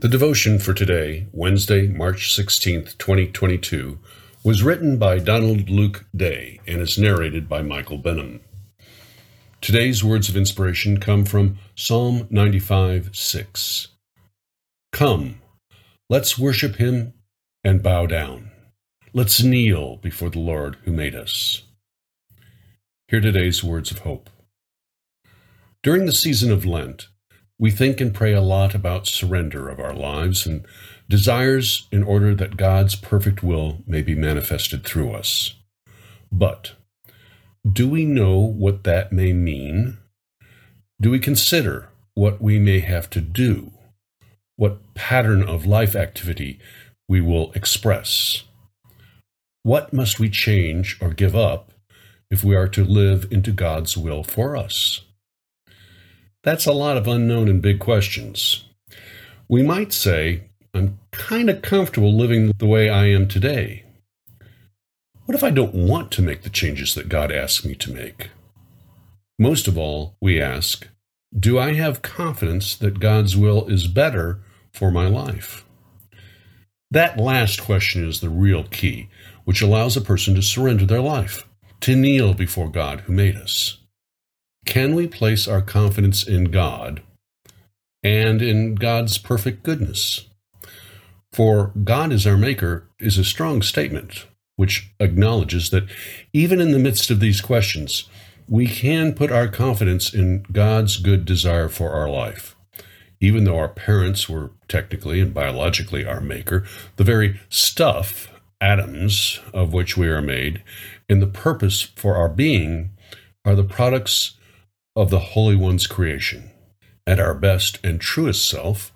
The devotion for today, Wednesday, March 16th, 2022, was written by Donald Luke Day and is narrated by Michael Benham. Today's words of inspiration come from Psalm 95 6. Come, let's worship him and bow down. Let's kneel before the Lord who made us. Hear today's words of hope. During the season of Lent, we think and pray a lot about surrender of our lives and desires in order that God's perfect will may be manifested through us. But do we know what that may mean? Do we consider what we may have to do? What pattern of life activity we will express? What must we change or give up if we are to live into God's will for us? That's a lot of unknown and big questions. We might say, I'm kind of comfortable living the way I am today. What if I don't want to make the changes that God asks me to make? Most of all, we ask, do I have confidence that God's will is better for my life? That last question is the real key, which allows a person to surrender their life, to kneel before God who made us. Can we place our confidence in God and in God's perfect goodness? For God is our Maker is a strong statement which acknowledges that even in the midst of these questions, we can put our confidence in God's good desire for our life. Even though our parents were technically and biologically our Maker, the very stuff, atoms, of which we are made, and the purpose for our being are the products of the Holy One's creation. At our best and truest self,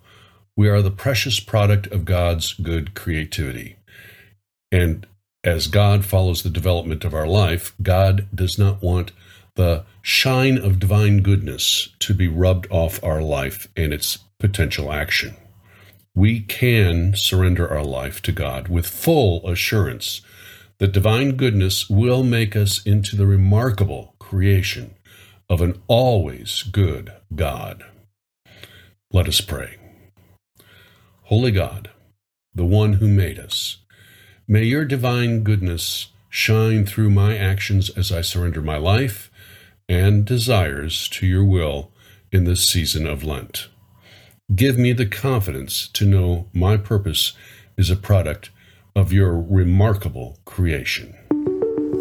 we are the precious product of God's good creativity. And as God follows the development of our life, God does not want the shine of divine goodness to be rubbed off our life and its potential action. We can surrender our life to God with full assurance that divine goodness will make us into the remarkable creation of an always good God. Let us pray. Holy God, the one who made us, may your divine goodness shine through my actions as I surrender my life and desires to your will in this season of Lent. Give me the confidence to know my purpose is a product of your remarkable creation.